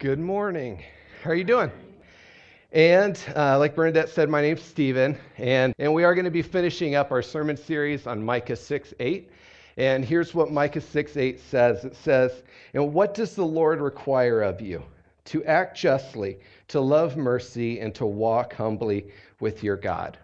Good morning. How are you doing? And uh, like Bernadette said, my name's Stephen, and, and we are going to be finishing up our sermon series on Micah 6 8. And here's what Micah 6 8 says it says, And what does the Lord require of you? To act justly, to love mercy, and to walk humbly with your God.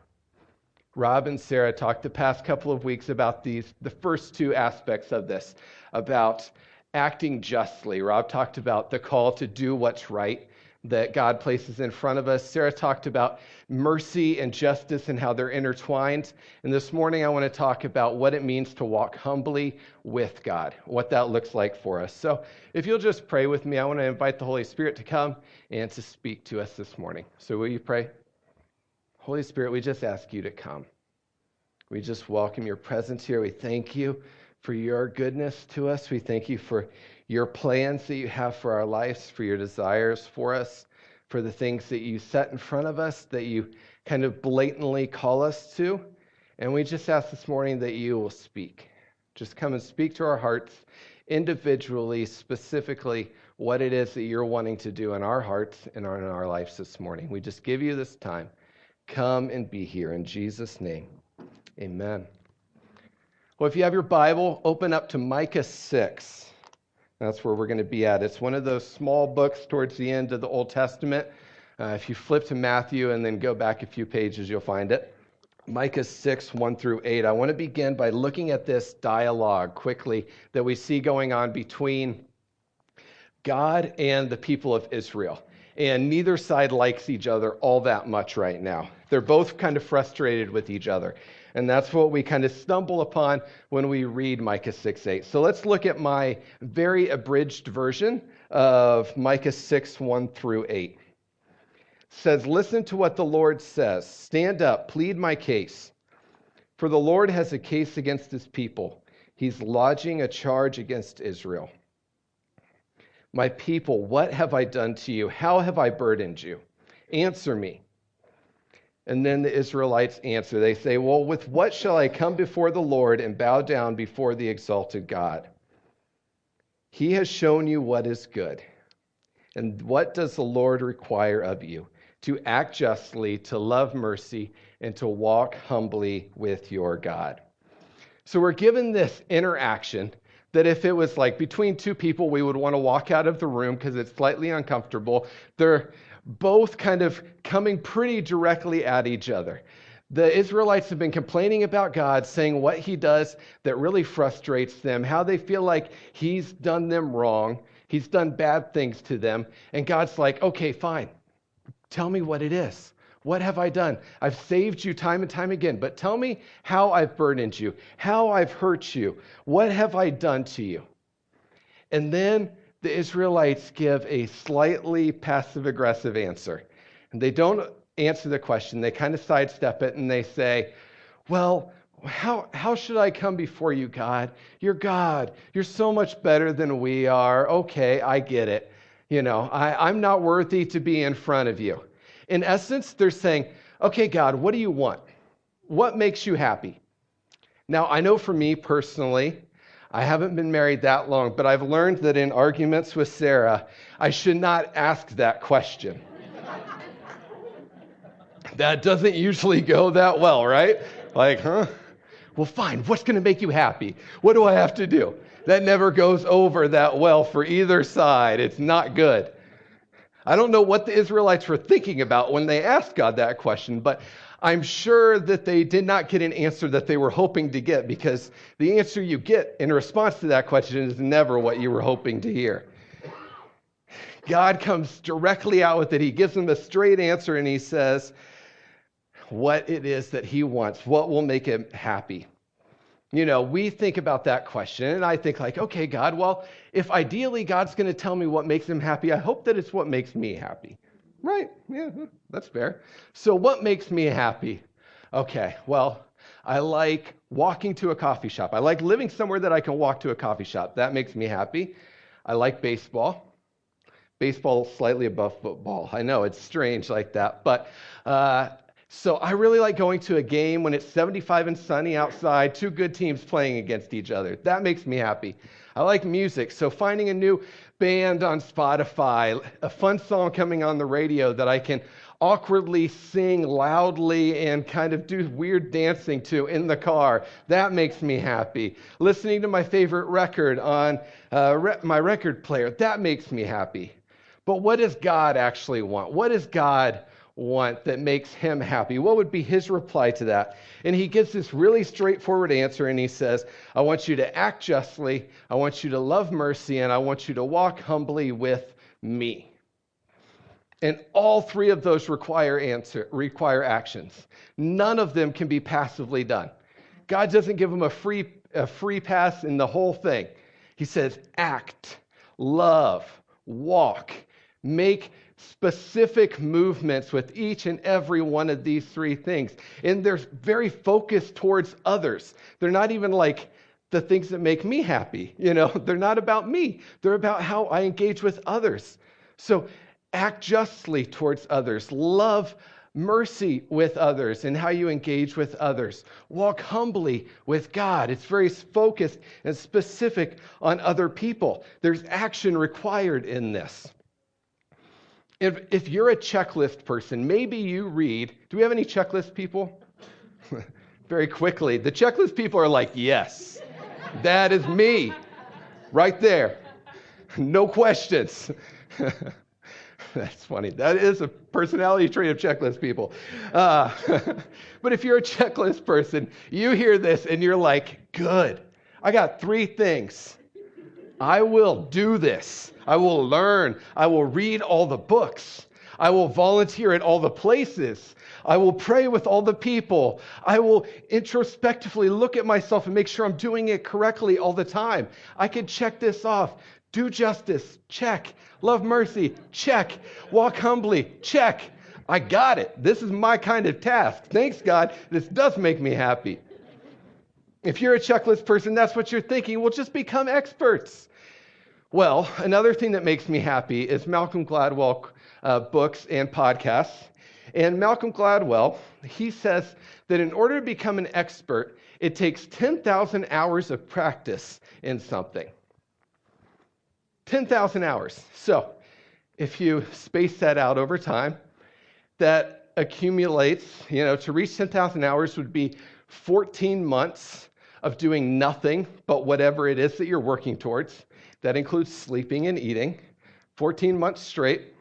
Rob and Sarah talked the past couple of weeks about these, the first two aspects of this, about acting justly. Rob talked about the call to do what's right that God places in front of us. Sarah talked about mercy and justice and how they're intertwined. And this morning, I want to talk about what it means to walk humbly with God, what that looks like for us. So, if you'll just pray with me, I want to invite the Holy Spirit to come and to speak to us this morning. So, will you pray? Holy Spirit, we just ask you to come. We just welcome your presence here. We thank you for your goodness to us. We thank you for your plans that you have for our lives, for your desires for us, for the things that you set in front of us, that you kind of blatantly call us to. And we just ask this morning that you will speak. Just come and speak to our hearts individually, specifically, what it is that you're wanting to do in our hearts and in our lives this morning. We just give you this time. Come and be here. In Jesus' name, amen. Well, if you have your Bible, open up to Micah 6. That's where we're going to be at. It's one of those small books towards the end of the Old Testament. Uh, if you flip to Matthew and then go back a few pages, you'll find it. Micah 6, 1 through 8. I want to begin by looking at this dialogue quickly that we see going on between God and the people of Israel. And neither side likes each other all that much right now. They're both kind of frustrated with each other. And that's what we kind of stumble upon when we read Micah 6 8. So let's look at my very abridged version of Micah 6 1 through 8. It says, Listen to what the Lord says. Stand up, plead my case. For the Lord has a case against his people, he's lodging a charge against Israel. My people, what have I done to you? How have I burdened you? Answer me. And then the Israelites answer. They say, Well, with what shall I come before the Lord and bow down before the exalted God? He has shown you what is good. And what does the Lord require of you? To act justly, to love mercy, and to walk humbly with your God. So we're given this interaction that if it was like between two people, we would want to walk out of the room because it's slightly uncomfortable. They're both kind of coming pretty directly at each other. The Israelites have been complaining about God, saying what he does that really frustrates them, how they feel like he's done them wrong, he's done bad things to them. And God's like, okay, fine. Tell me what it is. What have I done? I've saved you time and time again, but tell me how I've burdened you, how I've hurt you. What have I done to you? And then the Israelites give a slightly passive aggressive answer. And they don't answer the question, they kind of sidestep it and they say, Well, how, how should I come before you, God? You're God. You're so much better than we are. Okay, I get it. You know, I, I'm not worthy to be in front of you. In essence, they're saying, Okay, God, what do you want? What makes you happy? Now, I know for me personally, I haven't been married that long, but I've learned that in arguments with Sarah, I should not ask that question. that doesn't usually go that well, right? Like, huh? Well, fine. What's going to make you happy? What do I have to do? That never goes over that well for either side. It's not good. I don't know what the Israelites were thinking about when they asked God that question, but I'm sure that they did not get an answer that they were hoping to get because the answer you get in response to that question is never what you were hoping to hear. God comes directly out with it. He gives them a straight answer and he says what it is that he wants, what will make him happy. You know, we think about that question and I think, like, okay, God, well, if ideally God's going to tell me what makes him happy, I hope that it's what makes me happy. Right. Yeah, that's fair. So, what makes me happy? Okay, well, I like walking to a coffee shop. I like living somewhere that I can walk to a coffee shop. That makes me happy. I like baseball. Baseball slightly above football. I know it's strange like that, but uh, So I really like going to a game when it's 75 and sunny outside, two good teams playing against each other. That makes me happy. I like music, so finding a new band on Spotify, a fun song coming on the radio that I can awkwardly sing loudly and kind of do weird dancing to in the car. That makes me happy. Listening to my favorite record on uh, re- my record player. That makes me happy. But what does God actually want? What does God want that makes him happy? What would be his reply to that? And he gives this really straightforward answer and he says, I want you to act justly, I want you to love mercy, and I want you to walk humbly with me. And all three of those require answer, require actions. None of them can be passively done. God doesn't give them a free, a free pass in the whole thing. He says, act, love, walk, make specific movements with each and every one of these three things. And they're very focused towards others. They're not even like the things that make me happy. You know, they're not about me, they're about how I engage with others. So act justly towards others, love mercy with others and how you engage with others. Walk humbly with God. It's very focused and specific on other people. There's action required in this. If, if you're a checklist person, maybe you read, do we have any checklist people? Very quickly. The checklist people are like, yes, that is me, right there. No questions. That's funny. That is a personality trait of checklist people. Uh, but if you're a checklist person, you hear this and you're like, good. I got three things. I will do this. I will learn. I will read all the books. I will volunteer at all the places. I will pray with all the people. I will introspectively look at myself and make sure I'm doing it correctly all the time. I can check this off. Do justice, check. Love mercy, check. Walk humbly, check. I got it. This is my kind of task. Thanks, God. This does make me happy. If you're a checklist person, that's what you're thinking. Well, just become experts. Well, another thing that makes me happy is Malcolm Gladwell uh, books and podcasts. And Malcolm Gladwell, he says that in order to become an expert, it takes 10,000 hours of practice in something. 10,000 hours. So, if you space that out over time, that accumulates, you know, to reach 10,000 hours would be 14 months of doing nothing but whatever it is that you're working towards. That includes sleeping and eating, 14 months straight.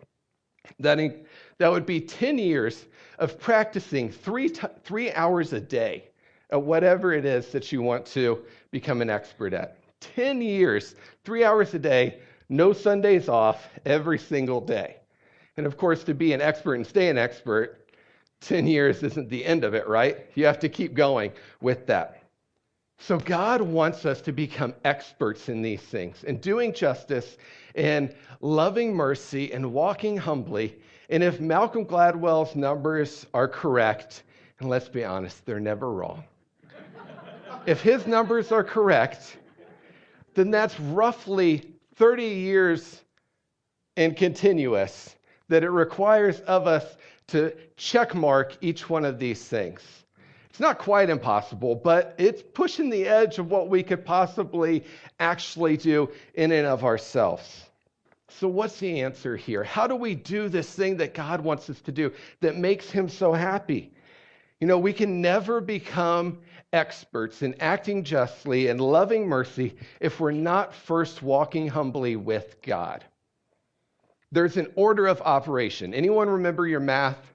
That, in, that would be 10 years of practicing three, t- three hours a day at whatever it is that you want to become an expert at. 10 years, three hours a day, no Sundays off, every single day. And of course, to be an expert and stay an expert, 10 years isn't the end of it, right? You have to keep going with that. So, God wants us to become experts in these things and doing justice and loving mercy and walking humbly. And if Malcolm Gladwell's numbers are correct, and let's be honest, they're never wrong. if his numbers are correct, then that's roughly 30 years and continuous that it requires of us to checkmark each one of these things. It's not quite impossible, but it's pushing the edge of what we could possibly actually do in and of ourselves. So, what's the answer here? How do we do this thing that God wants us to do that makes Him so happy? You know, we can never become experts in acting justly and loving mercy if we're not first walking humbly with God. There's an order of operation. Anyone remember your math?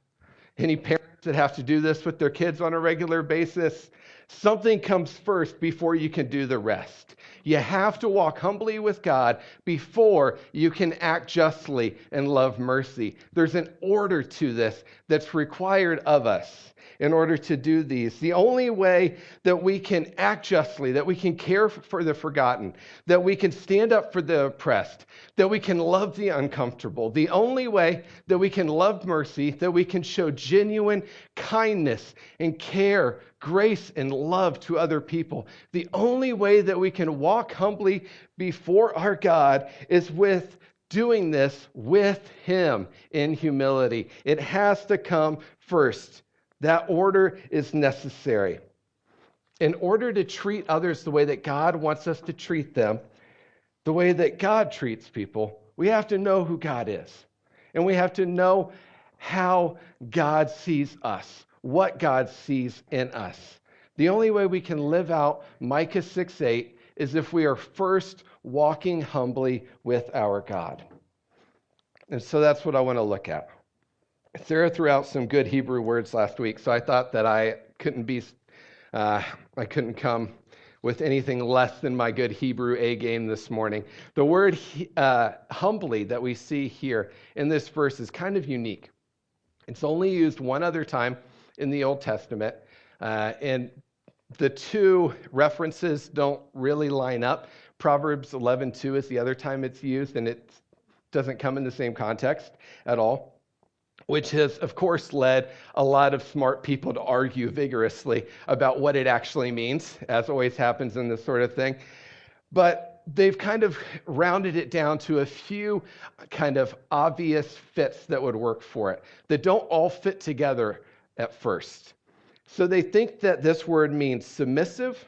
Any parents? That have to do this with their kids on a regular basis, something comes first before you can do the rest. You have to walk humbly with God before you can act justly and love mercy. There's an order to this that's required of us in order to do these. The only way that we can act justly, that we can care for the forgotten, that we can stand up for the oppressed, that we can love the uncomfortable, the only way that we can love mercy, that we can show genuine kindness and care, grace and love to other people, the only way that we can walk humbly before our God is with doing this with Him in humility. It has to come first That order is necessary. In order to treat others the way that God wants us to treat them, the way that God treats people, we have to know who God is. And we have to know how God sees us, what God sees in us. The only way we can live out Micah 6 8 is if we are first walking humbly with our God. And so that's what I want to look at. Sarah threw out some good Hebrew words last week, so I thought that I couldn't be, uh, I couldn't come with anything less than my good Hebrew A game this morning. The word uh, humbly that we see here in this verse is kind of unique. It's only used one other time in the Old Testament, uh, and the two references don't really line up. Proverbs 11:2 is the other time it's used, and it doesn't come in the same context at all which has, of course, led a lot of smart people to argue vigorously about what it actually means, as always happens in this sort of thing. But they've kind of rounded it down to a few kind of obvious fits that would work for it, that don't all fit together at first. So they think that this word means submissive,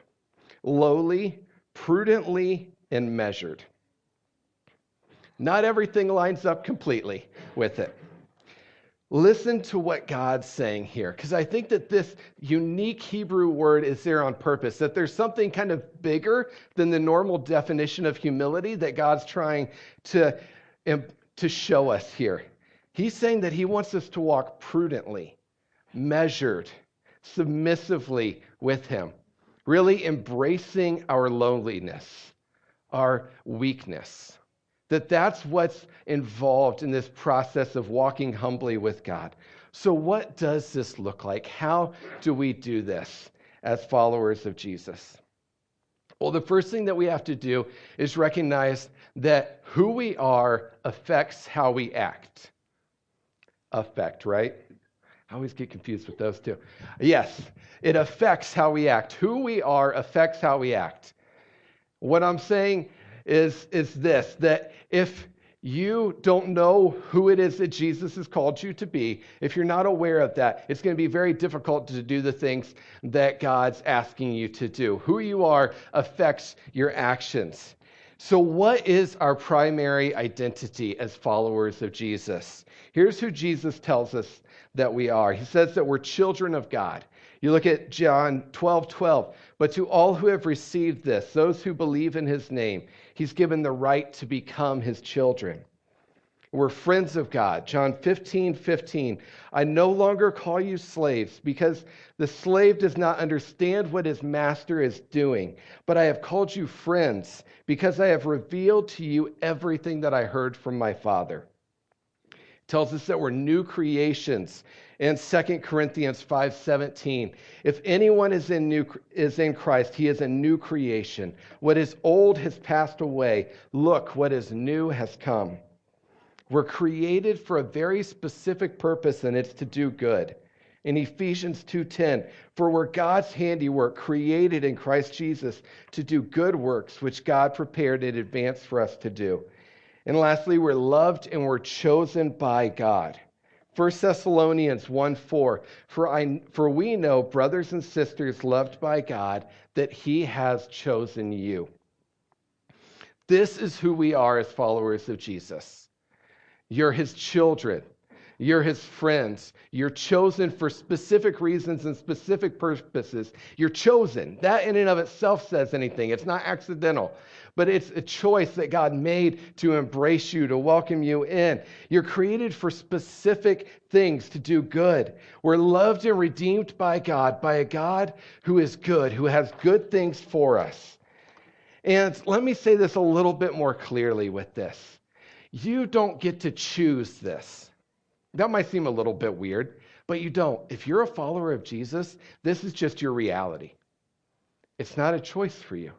lowly, prudently, and measured. Not everything lines up completely with it. Listen to what God's saying here, because I think that this unique Hebrew word is there on purpose, that there's something kind of bigger than the normal definition of humility that God's trying to, to show us here. He's saying that He wants us to walk prudently, measured, submissively with Him, really embracing our loneliness, our weakness that that's what's involved in this process of walking humbly with God. So, what does this look like? How do we do this as followers of Jesus? Well, the first thing that we have to do is recognize that who we are affects how we act. Affect, right? I always get confused with those two. Yes, it affects how we act. Who we are affects how we act. What I'm saying is, is this that if you don't know who it is that Jesus has called you to be, if you're not aware of that, it's going to be very difficult to do the things that God's asking you to do. Who you are affects your actions. So, what is our primary identity as followers of Jesus? Here's who Jesus tells us that we are. He says that we're children of God. You look at John 12 12. But to all who have received this, those who believe in his name, he's given the right to become his children. We're friends of God. John 15, 15. I no longer call you slaves because the slave does not understand what his master is doing. But I have called you friends because I have revealed to you everything that I heard from my Father. It tells us that we're new creations in 2 Corinthians 5:17. If anyone is in new is in Christ, he is a new creation. What is old has passed away. Look, what is new has come. We're created for a very specific purpose and it's to do good. In Ephesians 2:10, for we're God's handiwork created in Christ Jesus to do good works which God prepared in advance for us to do. And lastly, we're loved and we're chosen by God. 1 Thessalonians 1 4, for, I, for we know, brothers and sisters loved by God, that He has chosen you. This is who we are as followers of Jesus. You're His children. You're his friends. You're chosen for specific reasons and specific purposes. You're chosen. That in and of itself says anything. It's not accidental, but it's a choice that God made to embrace you, to welcome you in. You're created for specific things to do good. We're loved and redeemed by God, by a God who is good, who has good things for us. And let me say this a little bit more clearly with this. You don't get to choose this. That might seem a little bit weird, but you don't. If you're a follower of Jesus, this is just your reality. It's not a choice for you.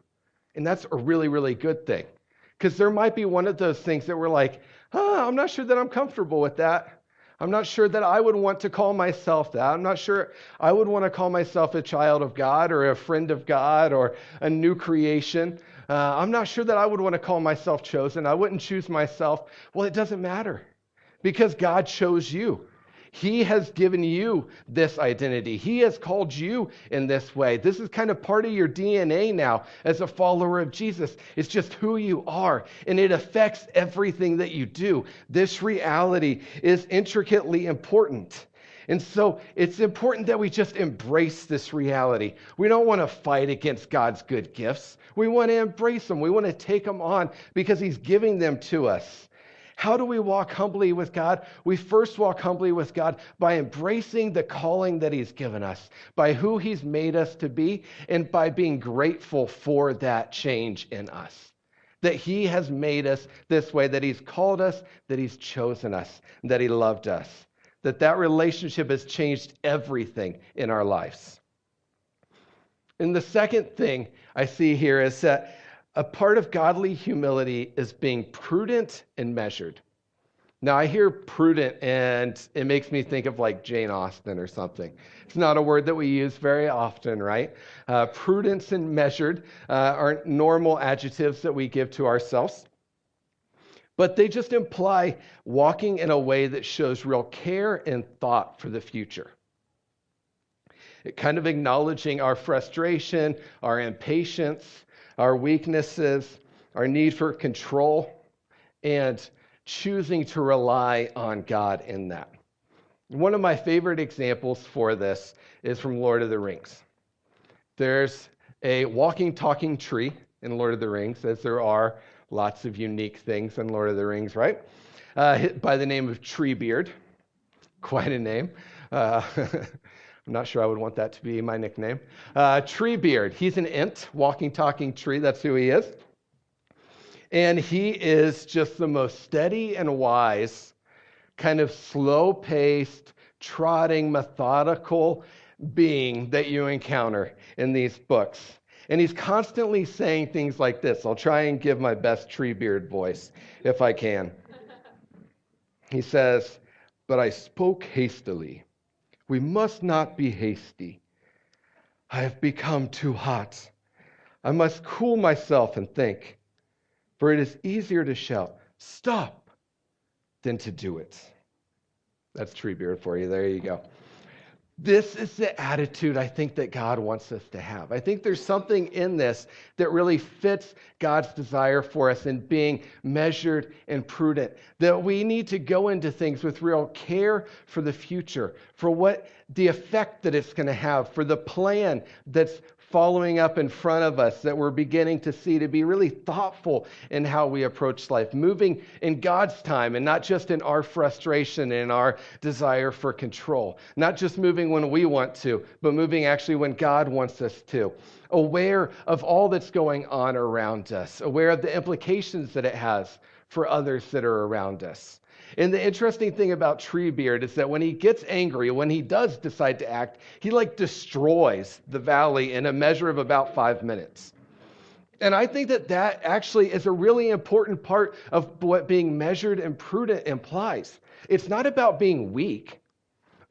And that's a really, really good thing. Because there might be one of those things that we're like, oh, I'm not sure that I'm comfortable with that. I'm not sure that I would want to call myself that. I'm not sure I would want to call myself a child of God or a friend of God or a new creation. Uh, I'm not sure that I would want to call myself chosen. I wouldn't choose myself. Well, it doesn't matter because God chose you. He has given you this identity. He has called you in this way. This is kind of part of your DNA now as a follower of Jesus. It's just who you are, and it affects everything that you do. This reality is intricately important. And so it's important that we just embrace this reality. We don't want to fight against God's good gifts. We want to embrace them. We want to take them on because He's giving them to us. How do we walk humbly with God? We first walk humbly with God by embracing the calling that He's given us, by who He's made us to be, and by being grateful for that change in us. That He has made us this way, that He's called us, that He's chosen us, that He loved us. That that relationship has changed everything in our lives. And the second thing I see here is that a part of godly humility is being prudent and measured. Now, I hear prudent and it makes me think of like Jane Austen or something. It's not a word that we use very often, right? Uh, prudence and measured uh, aren't normal adjectives that we give to ourselves, but they just imply walking in a way that shows real care and thought for the future. It kind of acknowledging our frustration, our impatience, our weaknesses, our need for control, and choosing to rely on God in that. One of my favorite examples for this is from Lord of the Rings. There's a walking, talking tree in Lord of the Rings, as there are lots of unique things in Lord of the Rings, right? Uh, by the name of Treebeard. Quite a name. Uh, I'm not sure I would want that to be my nickname. Uh, Treebeard. He's an Ent, walking, talking tree. That's who he is. And he is just the most steady and wise, kind of slow paced, trotting, methodical being that you encounter in these books. And he's constantly saying things like this. I'll try and give my best Treebeard voice if I can. He says, But I spoke hastily we must not be hasty. I have become too hot. I must cool myself and think, for it is easier to shout, Stop, than to do it. That's Treebeard for you. There you go. This is the attitude I think that God wants us to have. I think there's something in this that really fits God's desire for us in being measured and prudent. That we need to go into things with real care for the future, for what the effect that it's going to have, for the plan that's following up in front of us that we're beginning to see to be really thoughtful in how we approach life, moving in God's time and not just in our frustration and our desire for control, not just moving when we want to, but moving actually when God wants us to. Aware of all that's going on around us, aware of the implications that it has for others that are around us. And the interesting thing about Treebeard is that when he gets angry, when he does decide to act, he like destroys the valley in a measure of about five minutes. And I think that that actually is a really important part of what being measured and prudent implies. It's not about being weak.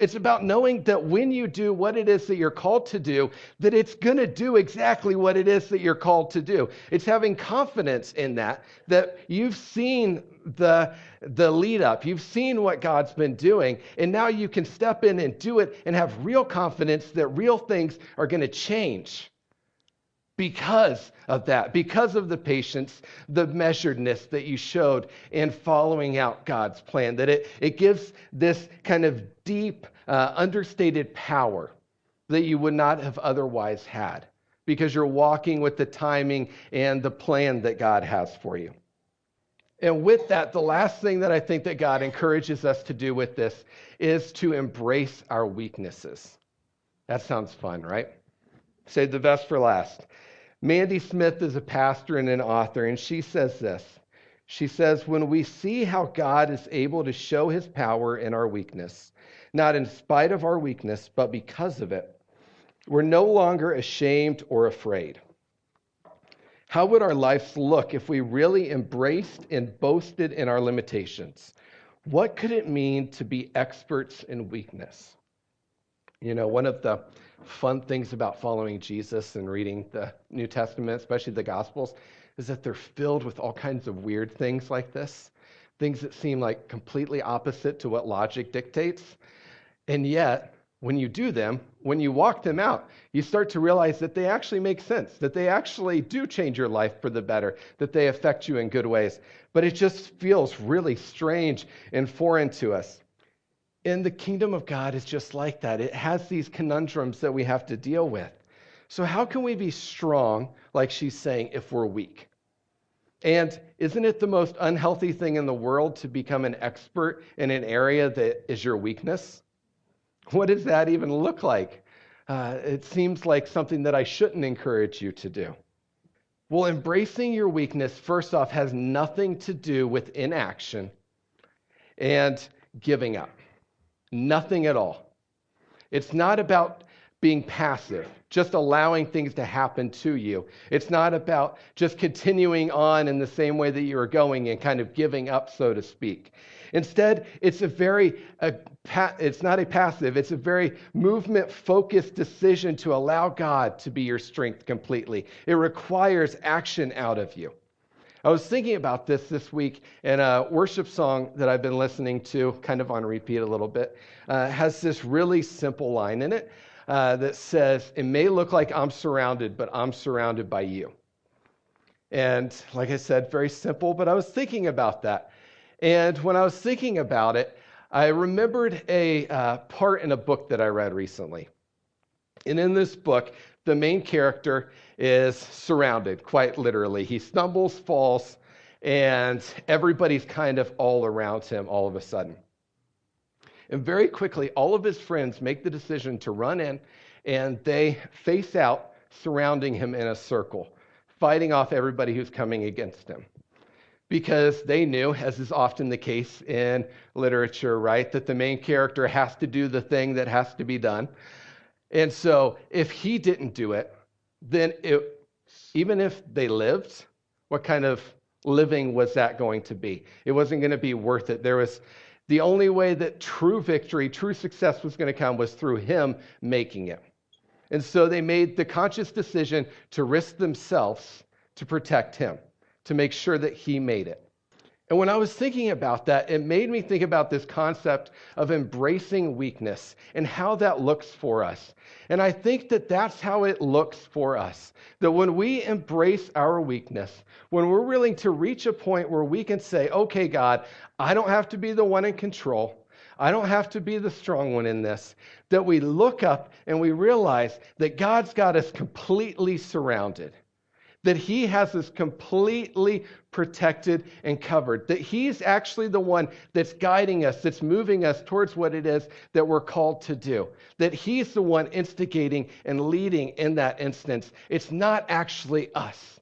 It's about knowing that when you do what it is that you're called to do, that it's going to do exactly what it is that you're called to do. It's having confidence in that, that you've seen the, the lead up, you've seen what God's been doing, and now you can step in and do it and have real confidence that real things are going to change because of that, because of the patience, the measuredness that you showed in following out God's plan, that it, it gives this kind of deep, uh, understated power that you would not have otherwise had because you're walking with the timing and the plan that God has for you. And with that, the last thing that I think that God encourages us to do with this is to embrace our weaknesses. That sounds fun, right? Save the best for last. Mandy Smith is a pastor and an author, and she says this. She says, When we see how God is able to show his power in our weakness, not in spite of our weakness, but because of it, we're no longer ashamed or afraid. How would our lives look if we really embraced and boasted in our limitations? What could it mean to be experts in weakness? You know, one of the fun things about following Jesus and reading the New Testament, especially the Gospels, is that they're filled with all kinds of weird things like this, things that seem like completely opposite to what logic dictates. And yet, when you do them, when you walk them out, you start to realize that they actually make sense, that they actually do change your life for the better, that they affect you in good ways. But it just feels really strange and foreign to us. And the kingdom of God is just like that. It has these conundrums that we have to deal with. So, how can we be strong, like she's saying, if we're weak? And isn't it the most unhealthy thing in the world to become an expert in an area that is your weakness? What does that even look like? Uh, it seems like something that I shouldn't encourage you to do. Well, embracing your weakness, first off, has nothing to do with inaction and giving up. Nothing at all. It's not about being passive, just allowing things to happen to you. It's not about just continuing on in the same way that you are going and kind of giving up, so to speak. Instead, it's a very, a, it's not a passive, it's a very movement focused decision to allow God to be your strength completely. It requires action out of you. I was thinking about this this week, and a worship song that I've been listening to, kind of on repeat a little bit, uh, has this really simple line in it uh, that says, It may look like I'm surrounded, but I'm surrounded by you. And like I said, very simple, but I was thinking about that. And when I was thinking about it, I remembered a uh, part in a book that I read recently. And in this book, the main character is surrounded, quite literally. He stumbles, falls, and everybody's kind of all around him all of a sudden. And very quickly, all of his friends make the decision to run in and they face out, surrounding him in a circle, fighting off everybody who's coming against him because they knew, as is often the case in literature, right, that the main character has to do the thing that has to be done. And so if he didn't do it, then it, even if they lived, what kind of living was that going to be? It wasn't going to be worth it. There was the only way that true victory, true success was going to come was through him making it. And so they made the conscious decision to risk themselves to protect him to make sure that he made it. And when I was thinking about that, it made me think about this concept of embracing weakness and how that looks for us. And I think that that's how it looks for us. That when we embrace our weakness, when we're willing to reach a point where we can say, okay, God, I don't have to be the one in control. I don't have to be the strong one in this. That we look up and we realize that God's got us completely surrounded that he has us completely protected and covered, that he's actually the one that's guiding us, that's moving us towards what it is that we're called to do, that he's the one instigating and leading in that instance. It's not actually us.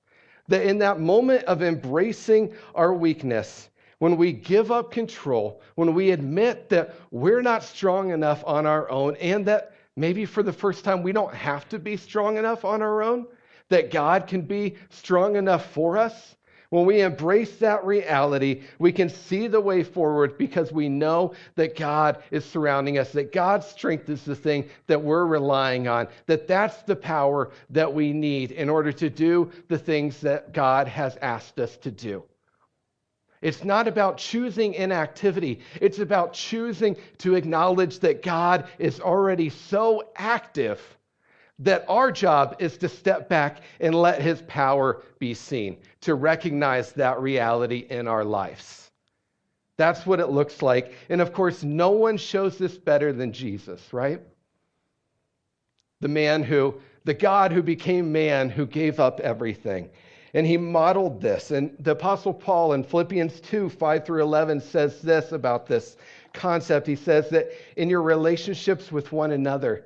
That in that moment of embracing our weakness, when we give up control, when we admit that we're not strong enough on our own, and that maybe for the first time we don't have to be strong enough on our own, that God can be strong enough for us, when we embrace that reality, we can see the way forward because we know that God is surrounding us, that God's strength is the thing that we're relying on, that that's the power that we need in order to do the things that God has asked us to do. It's not about choosing inactivity. It's about choosing to acknowledge that God is already so active that our job is to step back and let his power be seen, to recognize that reality in our lives. That's what it looks like. And of course, no one shows this better than Jesus, right? The man who, the God who became man, who gave up everything. And he modeled this. And the Apostle Paul in Philippians 2 5 through 11 says this about this concept. He says that in your relationships with one another,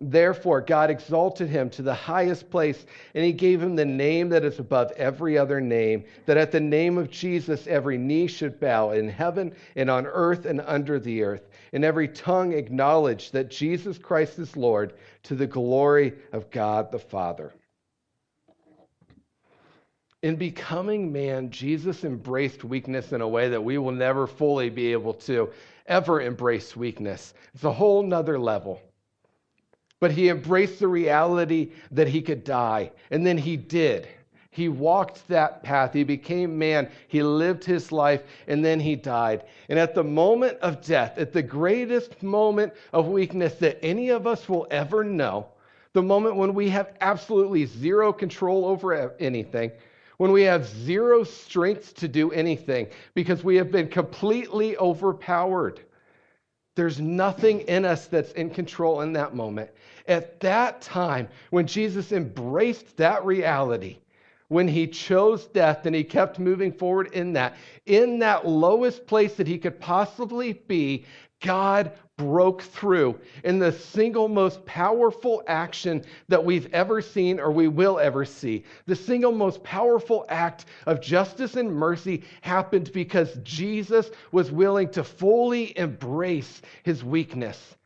Therefore, God exalted him to the highest place, and he gave him the name that is above every other name, that at the name of Jesus every knee should bow in heaven and on earth and under the earth, and every tongue acknowledge that Jesus Christ is Lord to the glory of God the Father. In becoming man, Jesus embraced weakness in a way that we will never fully be able to ever embrace weakness. It's a whole nother level. But he embraced the reality that he could die. And then he did. He walked that path. He became man. He lived his life, and then he died. And at the moment of death, at the greatest moment of weakness that any of us will ever know, the moment when we have absolutely zero control over anything, when we have zero strength to do anything because we have been completely overpowered. There's nothing in us that's in control in that moment. At that time, when Jesus embraced that reality, when he chose death and he kept moving forward in that, in that lowest place that he could possibly be, God broke through in the single most powerful action that we've ever seen or we will ever see. The single most powerful act of justice and mercy happened because Jesus was willing to fully embrace his weakness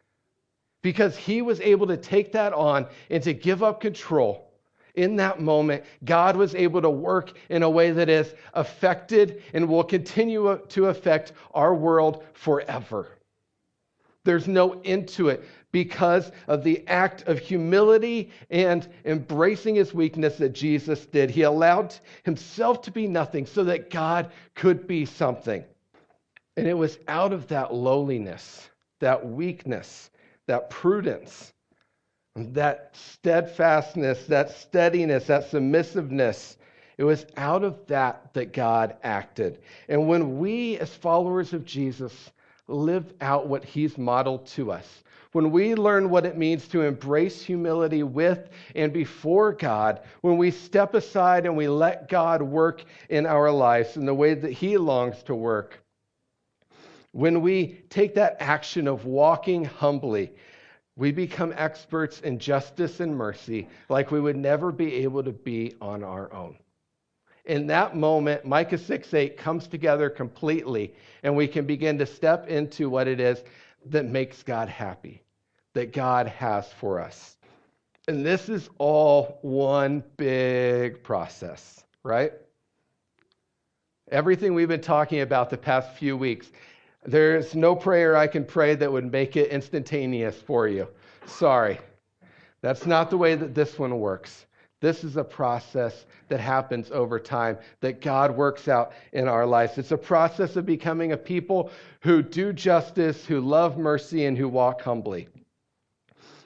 because he was able to take that on and to give up control. In that moment, God was able to work in a way that has affected and will continue to affect our world forever. There's no end to it because of the act of humility and embracing his weakness that Jesus did. He allowed himself to be nothing so that God could be something. And it was out of that lowliness, that weakness, that prudence, that steadfastness, that steadiness, that submissiveness. It was out of that that God acted. And when we, as followers of Jesus, live out what he's modeled to us, when we learn what it means to embrace humility with and before God, when we step aside and we let God work in our lives in the way that he longs to work, when we take that action of walking humbly, we become experts in justice and mercy like we would never be able to be on our own. In that moment, Micah 6 8 comes together completely, and we can begin to step into what it is that makes God happy, that God has for us. And this is all one big process, right? Everything we've been talking about the past few weeks there's no prayer I can pray that would make it instantaneous for you. Sorry. That's not the way that this one works. This is a process that happens over time that God works out in our lives. It's a process of becoming a people who do justice, who love mercy, and who walk humbly.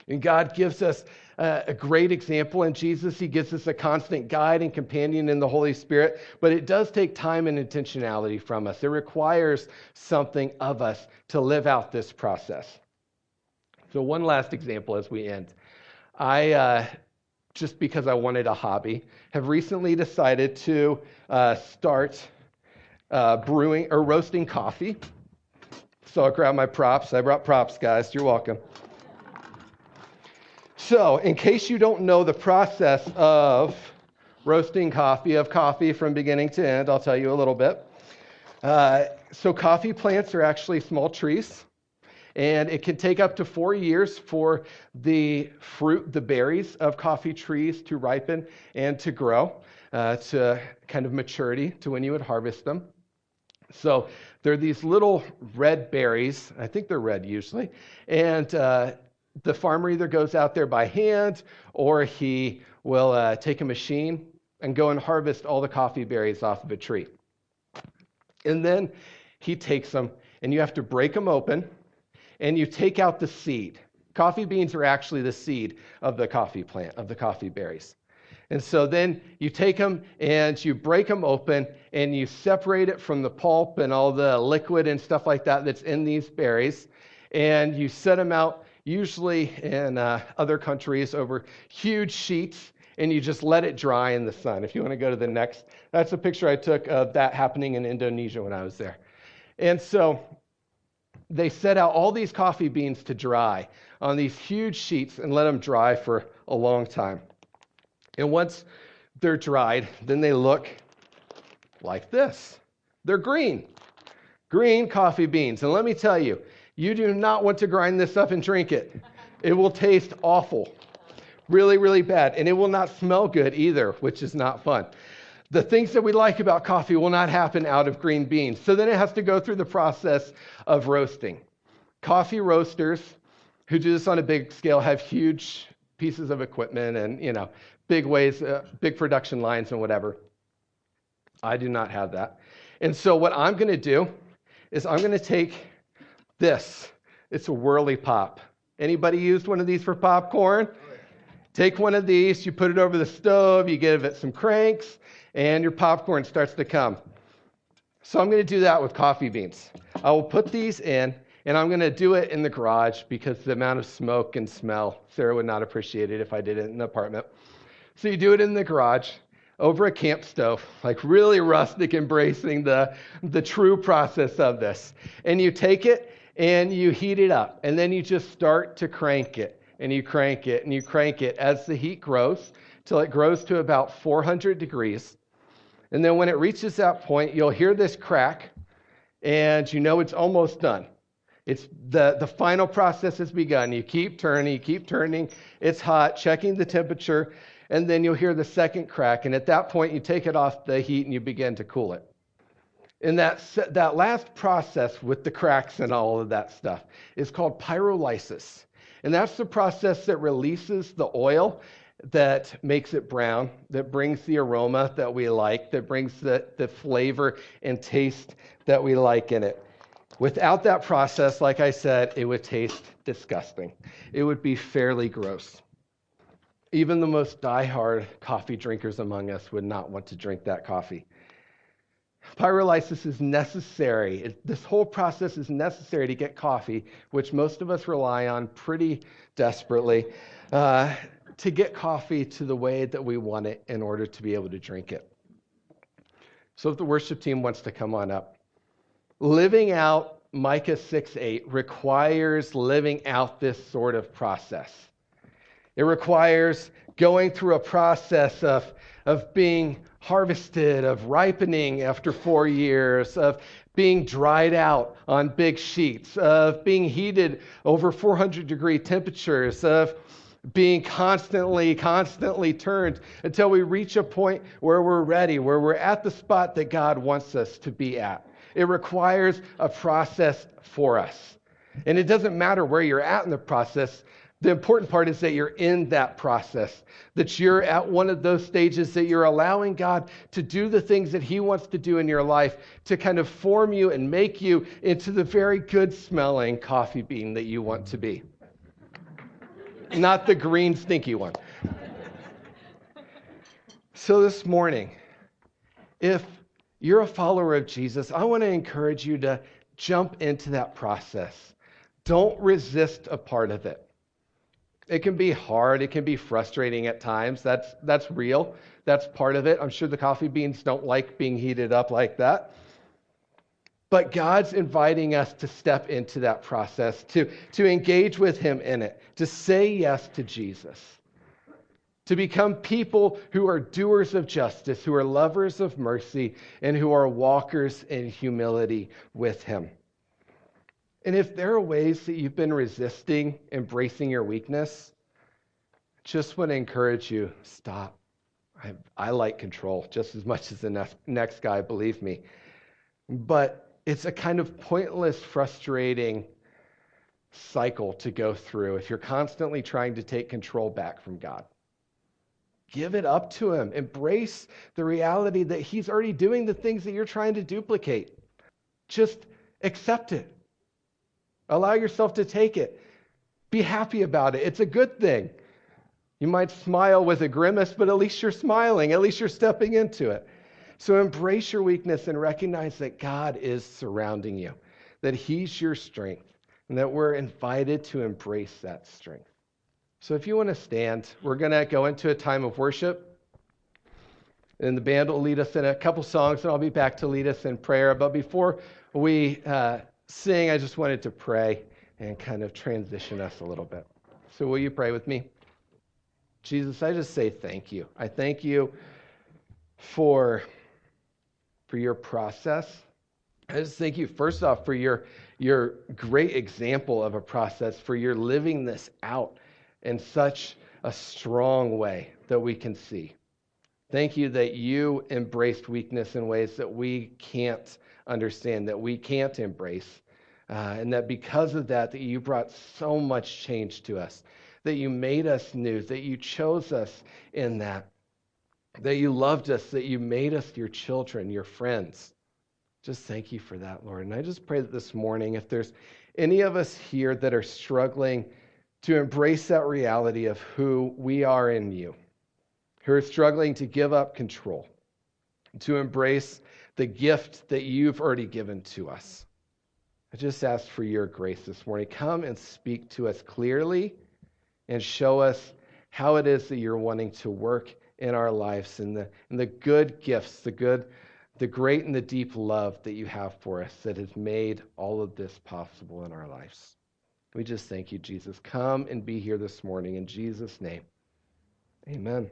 And God gives us a great example in Jesus. He gives us a constant guide and companion in the Holy Spirit, but it does take time and intentionality from us. It requires something of us to live out this process. So, one last example as we end. I, uh, just because I wanted a hobby, have recently decided to uh, start uh, brewing or roasting coffee. So I grabbed my props. I brought props, guys. You're welcome. So, in case you don't know the process of roasting coffee, of coffee from beginning to end, I'll tell you a little bit. Uh, so, coffee plants are actually small trees, and it can take up to four years for the fruit, the berries of coffee trees to ripen and to grow uh, to kind of maturity to when you would harvest them. So, they're these little red berries. I think they're red usually. And uh, the farmer either goes out there by hand or he will uh, take a machine and go and harvest all the coffee berries off of a tree. And then he takes them and you have to break them open and you take out the seed. Coffee beans are actually the seed of the coffee plant, of the coffee berries. And so then you take them and you break them open and you separate it from the pulp and all the liquid and stuff like that that's in these berries. And you set them out usually in uh, other countries over huge sheets, and you just let it dry in the sun. If you want to go to the next, that's a picture I took of that happening in Indonesia when I was there. And so they set out all these coffee beans to dry on these huge sheets and let them dry for a long time. And once they're dried, then they look like this. They're green. Green coffee beans. And let me tell you, you do not want to grind this up and drink it. It will taste awful. Really, really bad. And it will not smell good either, which is not fun. The things that we like about coffee will not happen out of green beans. So then it has to go through the process of roasting. Coffee roasters who do this on a big scale have huge pieces of equipment and, you know, big ways, uh, big production lines and whatever. I do not have that. And so what I'm going to do is I'm going to take this. It's a whirly pop. Anybody used one of these for popcorn? Take one of these, you put it over the stove, you give it some cranks, and your popcorn starts to come. So I'm going to do that with coffee beans. I will put these in, and I'm going to do it in the garage because the amount of smoke and smell, Sarah would not appreciate it if I did it in the apartment. So you do it in the garage over a camp stove, like really rustic, embracing the, the true process of this. And you take it and you heat it up, and then you just start to crank it, and you crank it, and you crank it as the heat grows till it grows to about 400 degrees. And then when it reaches that point, you'll hear this crack, and you know it's almost done. It's the, the final process has begun. You keep turning, you keep turning. It's hot, checking the temperature, and then you'll hear the second crack. And at that point, you take it off the heat and you begin to cool it. And that, that last process with the cracks and all of that stuff is called pyrolysis. And that's the process that releases the oil that makes it brown, that brings the aroma that we like, that brings the, the flavor and taste that we like in it. Without that process, like I said, it would taste disgusting. It would be fairly gross. Even the most die-hard coffee drinkers among us would not want to drink that coffee. Pyrolysis is necessary. It, this whole process is necessary to get coffee, which most of us rely on pretty desperately, uh, to get coffee to the way that we want it in order to be able to drink it. So, if the worship team wants to come on up, living out Micah 6 8 requires living out this sort of process. It requires going through a process of, of being harvested, of ripening after four years, of being dried out on big sheets, of being heated over 400 degree temperatures, of being constantly, constantly turned until we reach a point where we're ready, where we're at the spot that God wants us to be at. It requires a process for us. And it doesn't matter where you're at in the process, the important part is that you're in that process, that you're at one of those stages that you're allowing God to do the things that He wants to do in your life to kind of form you and make you into the very good smelling coffee bean that you want to be. Not the green, stinky one. So, this morning, if you're a follower of Jesus, I want to encourage you to jump into that process. Don't resist a part of it. It can be hard. It can be frustrating at times. That's, that's real. That's part of it. I'm sure the coffee beans don't like being heated up like that. But God's inviting us to step into that process, to, to engage with Him in it, to say yes to Jesus, to become people who are doers of justice, who are lovers of mercy, and who are walkers in humility with Him. And if there are ways that you've been resisting embracing your weakness, just want to encourage you stop. I, I like control just as much as the next, next guy, believe me. But it's a kind of pointless, frustrating cycle to go through if you're constantly trying to take control back from God. Give it up to Him. Embrace the reality that He's already doing the things that you're trying to duplicate. Just accept it. Allow yourself to take it. Be happy about it. It's a good thing. You might smile with a grimace, but at least you're smiling. At least you're stepping into it. So embrace your weakness and recognize that God is surrounding you, that He's your strength, and that we're invited to embrace that strength. So if you want to stand, we're going to go into a time of worship. And the band will lead us in a couple songs, and I'll be back to lead us in prayer. But before we uh, sing, I just wanted to pray and kind of transition us a little bit. So, will you pray with me? Jesus, I just say thank you. I thank you for, for your process. I just thank you, first off, for your, your great example of a process, for your living this out in such a strong way that we can see. Thank you that you embraced weakness in ways that we can't understand, that we can't embrace. Uh, and that because of that, that you brought so much change to us, that you made us new, that you chose us in that, that you loved us, that you made us your children, your friends. Just thank you for that, Lord. And I just pray that this morning, if there's any of us here that are struggling to embrace that reality of who we are in you, who are struggling to give up control, to embrace the gift that you've already given to us. I just ask for your grace this morning. Come and speak to us clearly and show us how it is that you're wanting to work in our lives and the, and the good gifts, the good, the great and the deep love that you have for us that has made all of this possible in our lives. We just thank you, Jesus. Come and be here this morning in Jesus' name. Amen.